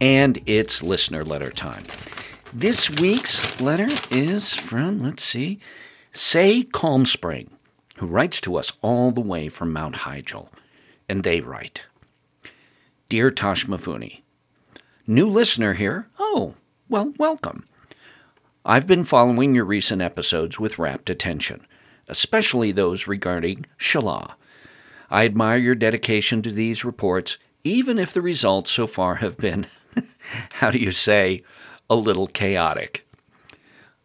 and it's listener letter time. This week's letter is from, let's see, Say Calm Spring, who writes to us all the way from Mount Hyjal. And they write Dear Tosh Mifune, new listener here. Oh, well, welcome. I've been following your recent episodes with rapt attention, especially those regarding Sheilaah. I admire your dedication to these reports, even if the results so far have been how do you say, a little chaotic.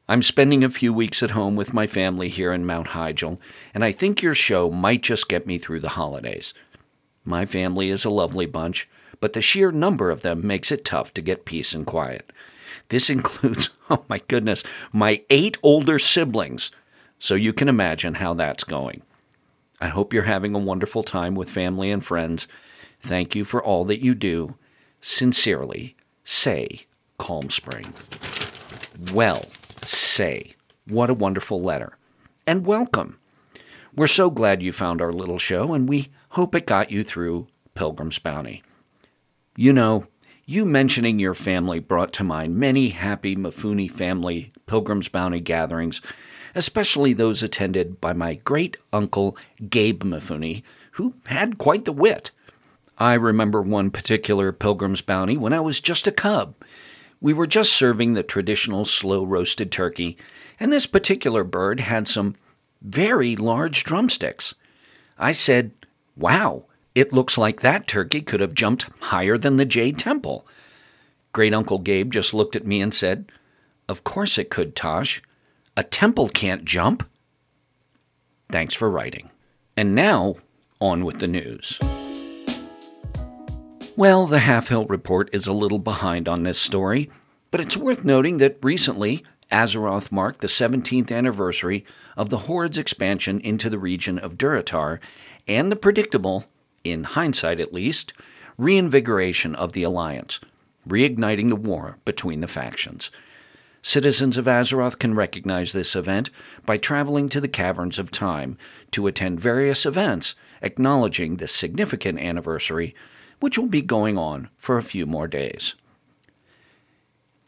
I'm spending a few weeks at home with my family here in Mount Hyjal, and I think your show might just get me through the holidays. My family is a lovely bunch, but the sheer number of them makes it tough to get peace and quiet. This includes, oh my goodness, my eight older siblings, so you can imagine how that's going. I hope you're having a wonderful time with family and friends. Thank you for all that you do. Sincerely, say Calm Spring. Well, say, what a wonderful letter. And welcome. We're so glad you found our little show, and we hope it got you through Pilgrim's Bounty. You know, you mentioning your family brought to mind many happy Mafuni family Pilgrim's Bounty gatherings, especially those attended by my great uncle Gabe Mafuni, who had quite the wit. I remember one particular Pilgrim's Bounty when I was just a cub. We were just serving the traditional slow roasted turkey, and this particular bird had some very large drumsticks. I said, Wow, it looks like that turkey could have jumped higher than the Jade Temple. Great Uncle Gabe just looked at me and said, Of course it could, Tosh. A temple can't jump. Thanks for writing. And now, on with the news. Well, the Half Hill Report is a little behind on this story, but it's worth noting that recently Azeroth marked the 17th anniversary of the Horde's expansion into the region of Durotar and the predictable, in hindsight at least, reinvigoration of the Alliance, reigniting the war between the factions. Citizens of Azeroth can recognize this event by traveling to the Caverns of Time to attend various events acknowledging this significant anniversary which will be going on for a few more days.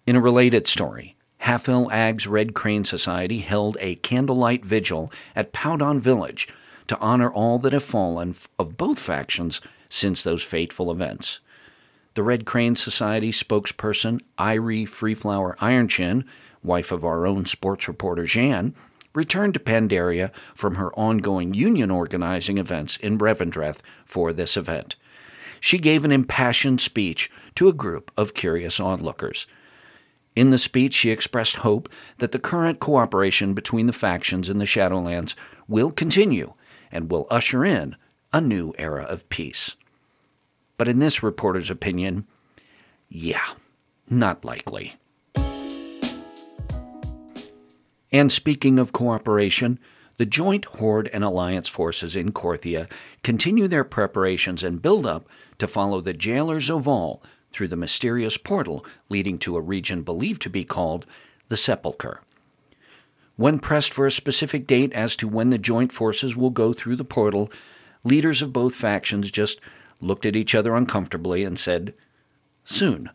In a related story, Halfhill Ag's Red Crane Society held a candlelight vigil at Paw'don Village to honor all that have fallen of both factions since those fateful events. The Red Crane Society spokesperson, Irie Freeflower Ironchin, wife of our own sports reporter Jan, returned to Pandaria from her ongoing union organizing events in Revendreth for this event she gave an impassioned speech to a group of curious onlookers. In the speech, she expressed hope that the current cooperation between the factions in the Shadowlands will continue and will usher in a new era of peace. But in this reporter's opinion, yeah, not likely. And speaking of cooperation, the joint Horde and Alliance forces in Korthia continue their preparations and build up to follow the jailers of all through the mysterious portal leading to a region believed to be called the Sepulchre. When pressed for a specific date as to when the joint forces will go through the portal, leaders of both factions just looked at each other uncomfortably and said, Soon.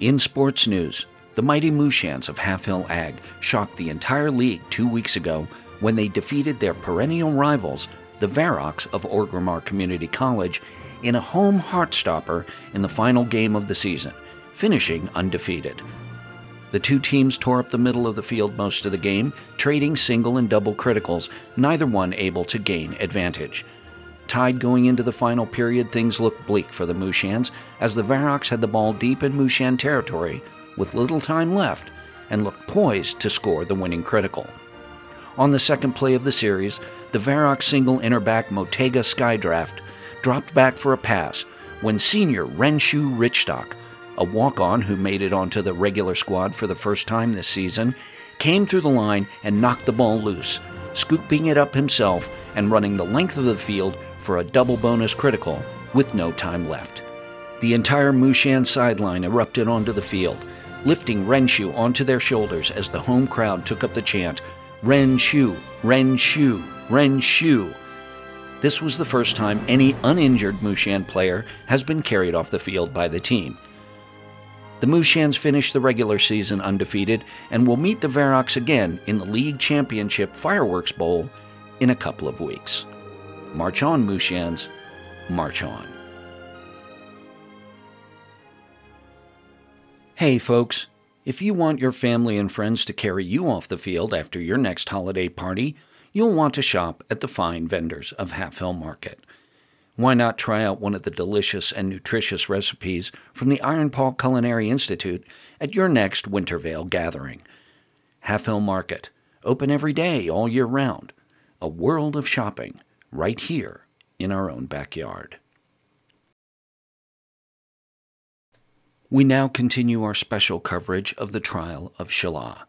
In sports news, the mighty Mushans of Half Hill Ag shocked the entire league two weeks ago when they defeated their perennial rivals the Varroks of Orgrimmar Community College in a home heartstopper in the final game of the season, finishing undefeated. The two teams tore up the middle of the field most of the game, trading single and double criticals, neither one able to gain advantage. Tied going into the final period, things looked bleak for the Mushans, as the Varroks had the ball deep in Mushan territory with little time left and looked poised to score the winning critical. On the second play of the series, the Varrock single inner back Motega Skydraft dropped back for a pass, when senior Renshu Richstock, a walk on who made it onto the regular squad for the first time this season, came through the line and knocked the ball loose, scooping it up himself and running the length of the field for a double bonus critical with no time left. The entire Mushan sideline erupted onto the field, lifting Renshu onto their shoulders as the home crowd took up the chant, Renshu, Renshu, Renshu. This was the first time any uninjured Mushan player has been carried off the field by the team. The Mushans finished the regular season undefeated and will meet the Verox again in the League Championship Fireworks Bowl in a couple of weeks. March on, Mushans. March on. Hey, folks. If you want your family and friends to carry you off the field after your next holiday party, you'll want to shop at the fine vendors of Half Hill Market. Why not try out one of the delicious and nutritious recipes from the Iron Paw Culinary Institute at your next Winter Veil gathering? Half Hill Market, open every day all year round. A world of shopping right here in our own backyard. We now continue our special coverage of the trial of Sheilaah.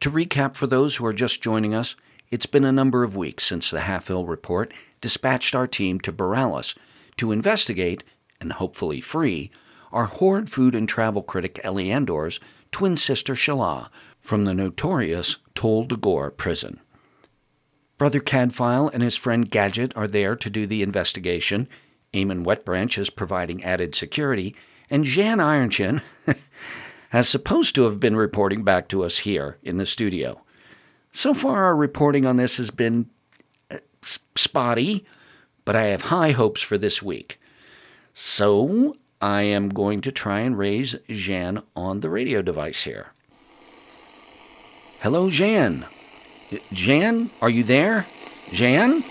To recap for those who are just joining us, it's been a number of weeks since the Half Hill report dispatched our team to Boralus to investigate, and hopefully free, our horrid food and travel critic Eliandor's twin sister Shelah from the notorious Tol Dagor prison. Brother Caddfael and his friend Gadget are there to do the investigation. Eamon Wetbranch is providing added security, and Jan Ironchin has supposed to have been reporting back to us here in the studio. So far, our reporting on this has been uh, spotty, but I have high hopes for this week. So I am going to try and raise Jan on the radio device here. Hello, Jan. Uh, Jan, are you there? Jan?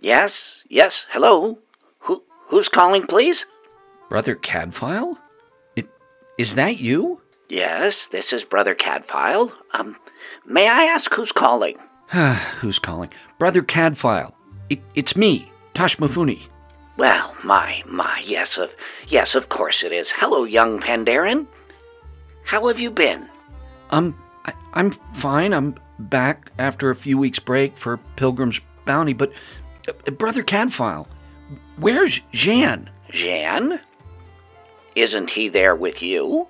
Yes, yes, hello. Who, who's calling, please? Brother Caddfael? It, is that you? Yes, this is Brother Caddfael. Um, may I ask who's calling? who's calling? Brother Caddfael. It, it's me, Toshmifune. Well, my, my, yes, of, yes, of course it is. Hello, young Pandaren. How have you been? Um, I, I'm fine. I'm back after a few weeks' break for Pilgrim's Bounty, but uh, Brother Cadfile, where's Jan? Jan? Isn't he there with you?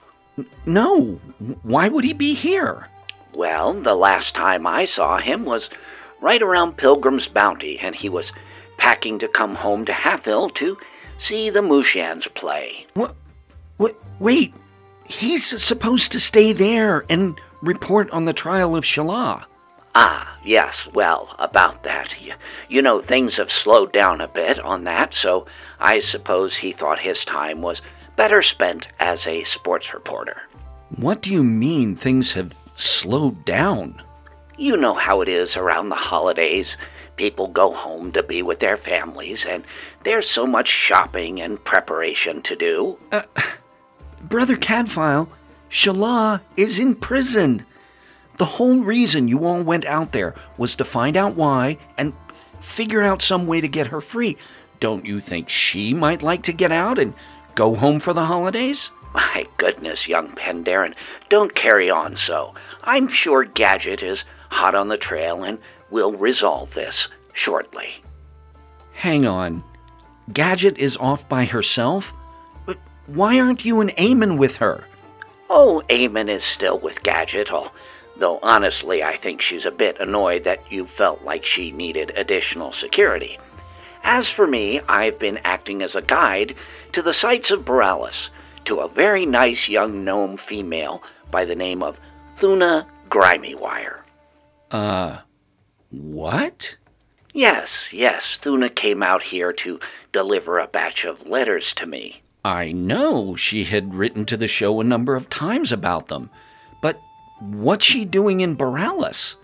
No. Why would he be here? Well, the last time I saw him was right around Pilgrim's Bounty, and he was packing to come home to Half Hill to see the Mushans play. What? What? Wait. He's supposed to stay there and report on the trial of Sheilaah. Ah, yes, well, about that. You, you know, things have slowed down a bit on that, so I suppose he thought his time was better spent as a sports reporter. What do you mean things have slowed down? You know how it is around the holidays. People go home to be with their families, and there's so much shopping and preparation to do. Uh, Brother Caddfael, Sheilaah is in prison. The whole reason you all went out there was to find out why and figure out some way to get her free. Don't you think she might like to get out and go home for the holidays? My goodness, young Pandaren, don't carry on so. I'm sure Gadget is hot on the trail and will resolve this shortly. Hang on. Gadget is off by herself? But why aren't you and Eamon with her? Oh, Eamon is still with Gadget, though honestly I think she's a bit annoyed that you felt like she needed additional security. As for me, I've been acting as a guide to the sights of Boralus to a very nice young gnome female by the name of Thuna Grimywire. Uh, what? Yes, yes, Thuna came out here to deliver a batch of letters to me. I know she had written to the show a number of times about them, but what's she doing in Boralus?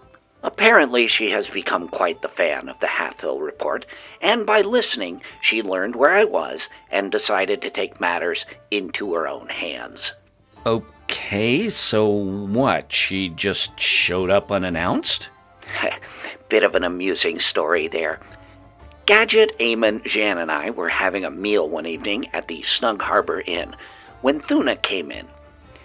Apparently, she has become quite the fan of the Half Hill Report, and by listening, she learned where I was and decided to take matters into her own hands. Okay, so what? She just showed up unannounced? Bit of an amusing story there. Gadget, Eamon, Jan, and I were having a meal one evening at the Snug Harbor Inn when Thuna came in.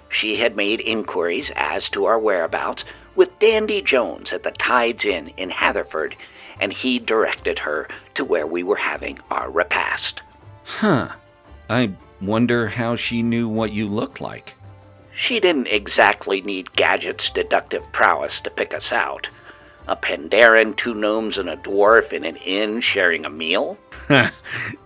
She had made inquiries as to our whereabouts with Dandy Jones at the Tides Inn in Hatherford, and he directed her to where we were having our repast. Huh. I wonder how she knew what you looked like. She didn't exactly need Gadget's deductive prowess to pick us out. A Pandaren, two gnomes, and a dwarf in an inn sharing a meal?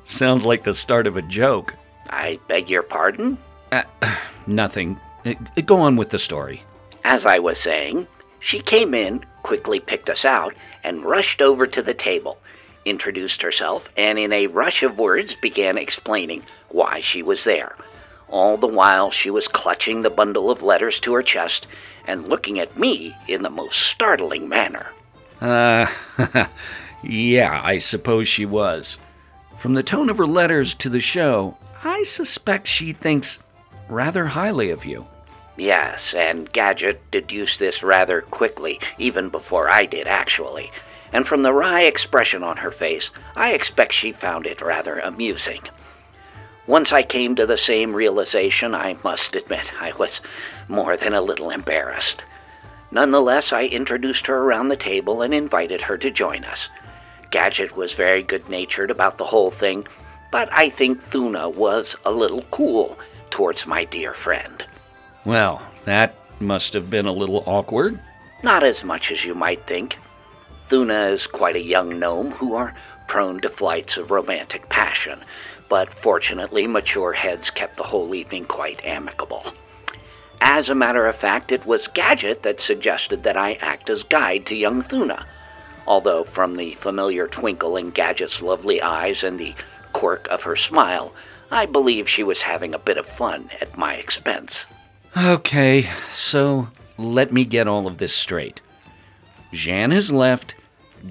Sounds like the start of a joke. I beg your pardon? Uh, nothing. Uh, go on with the story. As I was saying, she came in, quickly picked us out, and rushed over to the table, introduced herself, and in a rush of words began explaining why she was there. All the while she was clutching the bundle of letters to her chest and looking at me in the most startling manner. Uh, yeah, I suppose she was. From the tone of her letters to the show, I suspect she thinks rather highly of you. Yes, and Gadget deduced this rather quickly, even before I did, actually. And from the wry expression on her face, I expect she found it rather amusing. Once I came to the same realization, I must admit I was more than a little embarrassed. Nonetheless, I introduced her around the table and invited her to join us. Gadget was very good natured about the whole thing, but I think Thuna was a little cool towards my dear friend. Well, that must have been a little awkward. Not as much as you might think. Thuna is quite a young gnome who are prone to flights of romantic passion, but fortunately, mature heads kept the whole evening quite amicable. As a matter of fact, it was Gadget that suggested that I act as guide to young Thuna, although from the familiar twinkle in Gadget's lovely eyes and the quirk of her smile, I believe she was having a bit of fun at my expense. Okay, so let me get all of this straight. Jan has left,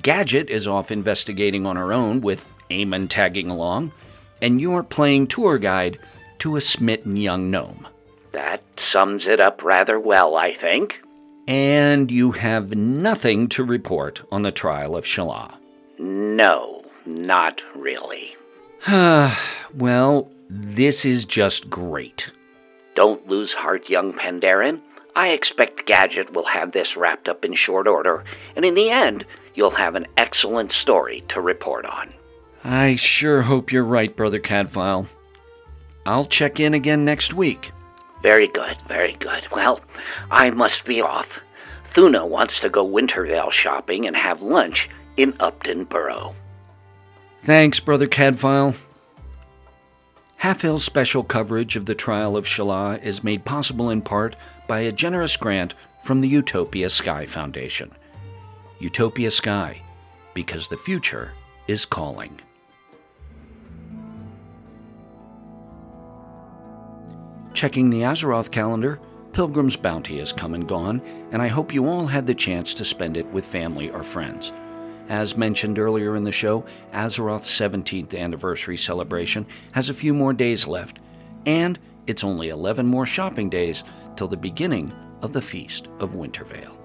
Gadget is off investigating on her own with Eamon tagging along, and you're playing tour guide to a smitten young gnome. That sums it up rather well, I think. And you have nothing to report on the trial of Sheilaah. No, not really. well, this is just great. Don't lose heart, young Pandaren. I expect Gadget will have this wrapped up in short order, and in the end, you'll have an excellent story to report on. I sure hope you're right, Brother Caddfael. I'll check in again next week. Very good, very good. Well, I must be off. Thuna wants to go Winter Veil shopping and have lunch in Upton Borough. Thanks, Brother Caddfael. Half Hill's special coverage of the trial of Sheilaah is made possible in part by a generous grant from the Utopia Skye Foundation. Utopia Skye, because the future is calling. Checking the Azeroth calendar, Pilgrim's Bounty has come and gone, and I hope you all had the chance to spend it with family or friends. As mentioned earlier in the show, Azeroth's 17th anniversary celebration has a few more days left, and it's only 11 more shopping days till the beginning of the Feast of Winter Veil.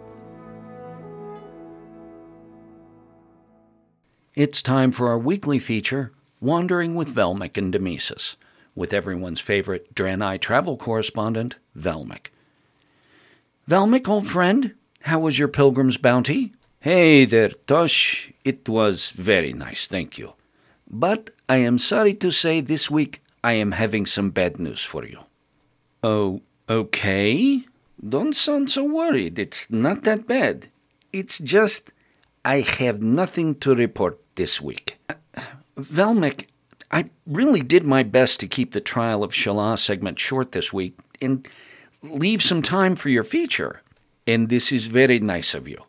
It's time for our weekly feature, Wandering with Velmic and Demesis with everyone's favorite Draenei travel correspondent, Velmic. Velmic, old friend, how was your pilgrim's bounty? Hey there, Tosh. It was very nice, thank you. But I am sorry to say this week I am having some bad news for you. Oh, okay. Don't sound so worried. It's not that bad. It's just I have nothing to report this week. Velmic, I really did my best to keep the trial of Sheilaah segment short this week and leave some time for your feature. And this is very nice of you.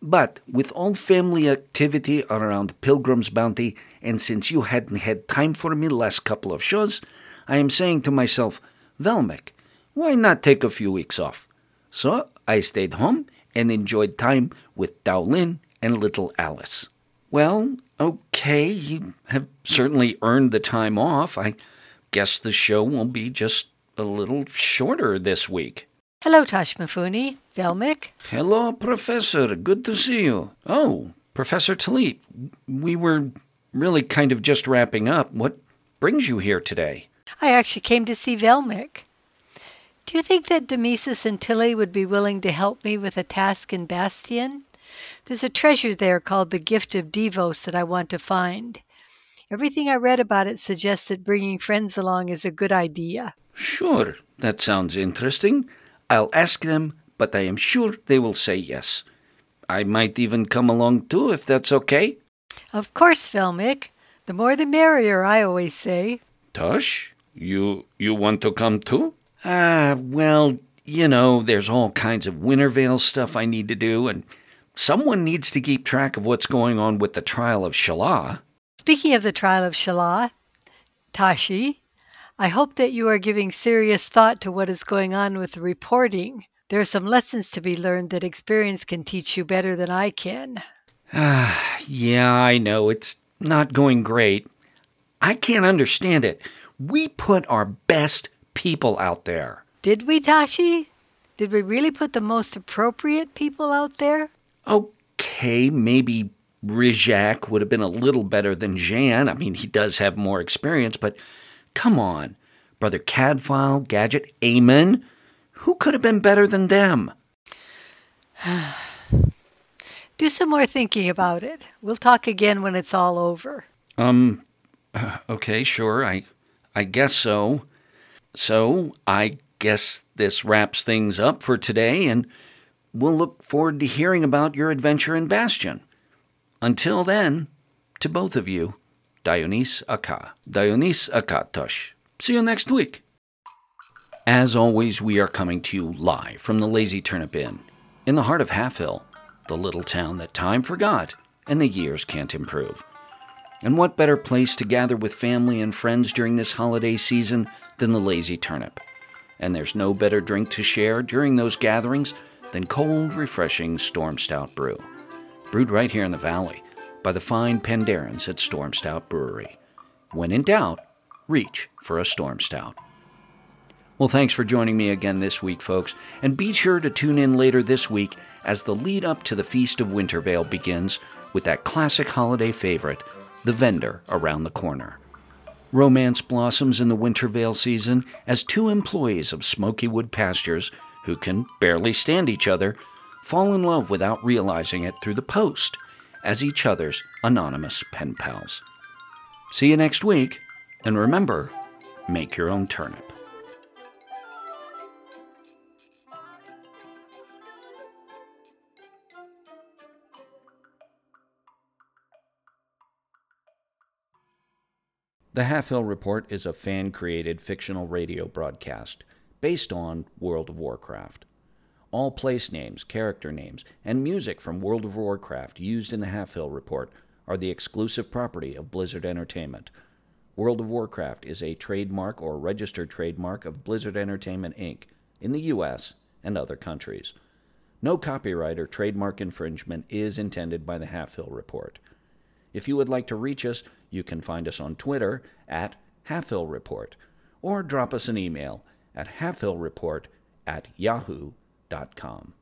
But with all family activity around Pilgrim's Bounty, and since you hadn't had time for me last couple of shows, I am saying to myself, Velmic, why not take a few weeks off? So I stayed home and enjoyed time with Dowlin and little Alice. Well, okay, you have certainly earned the time off. I guess the show will be just a little shorter this week. Hello, Tosh Mifune. Velmic. Hello, Professor. Good to see you. Oh, Professor Taliep. We were really kind of just wrapping up. What brings you here today? I actually came to see Velmic. Do you think that Demesis and Tilly would be willing to help me with a task in Bastion? There's a treasure there called the Gift of Devos that I want to find. Everything I read about it suggests that bringing friends along is a good idea. Sure, that sounds interesting. I'll ask them, but I am sure they will say yes. I might even come along too, if that's okay. Of course, Velmic. The more the merrier, I always say. Tush, you you want to come too? Ah, uh, well, you know, there's all kinds of Winter Veil stuff I need to do, and someone needs to keep track of what's going on with the trial of Sheilaah. Speaking of the trial of Sheilaah, Tashi, I hope that you are giving serious thought to what is going on with the reporting. There are some lessons to be learned that experience can teach you better than I can. Ah, yeah, I know. It's not going great. I can't understand it. We put our best people out there. Did we, Tashi? Did we really put the most appropriate people out there? Okay, maybe Rizak would have been a little better than Jan. I mean, he does have more experience, but come on. Brother Caddfael, Gadget, Eamon. Who could have been better than them? Do some more thinking about it. We'll talk again when it's all over. Um, okay, sure. I, I guess so. So, I guess this wraps things up for today, and we'll look forward to hearing about your adventure in Bastion. Until then, to both of you, Dionys Aka. Dionys Akatosh. See you next week. As always, we are coming to you live from the Lazy Turnip Inn, in the heart of Halfhill, the little town that time forgot and the years can't improve. And what better place to gather with family and friends during this holiday season than the lazy turnip. And there's no better drink to share during those gatherings than cold, refreshing Storm Stout brew. Brewed right here in the valley by the fine Pandarens at Storm Stout Brewery. When in doubt, reach for a Storm Stout. Well, thanks for joining me again this week, folks, and be sure to tune in later this week as the lead up to the Feast of Winter Veil begins with that classic holiday favorite, The Vendor Around the Corner. Romance blossoms in the Winter Veil season as two employees of Smokywood Pastures, who can barely stand each other, fall in love without realizing it through the post as each other's anonymous pen pals. See you next week, and remember make your own turnip. The Half Hill Report is a fan created fictional radio broadcast based on World of Warcraft. All place names, character names, and music from World of Warcraft used in the Half Hill Report are the exclusive property of Blizzard Entertainment. World of Warcraft is a trademark or registered trademark of Blizzard Entertainment Inc. in the U.S. and other countries. No copyright or trademark infringement is intended by the Half Hill Report. If you would like to reach us, you can find us on Twitter at Halfhill Report or drop us an email at halfhillreport at yahoo.com com.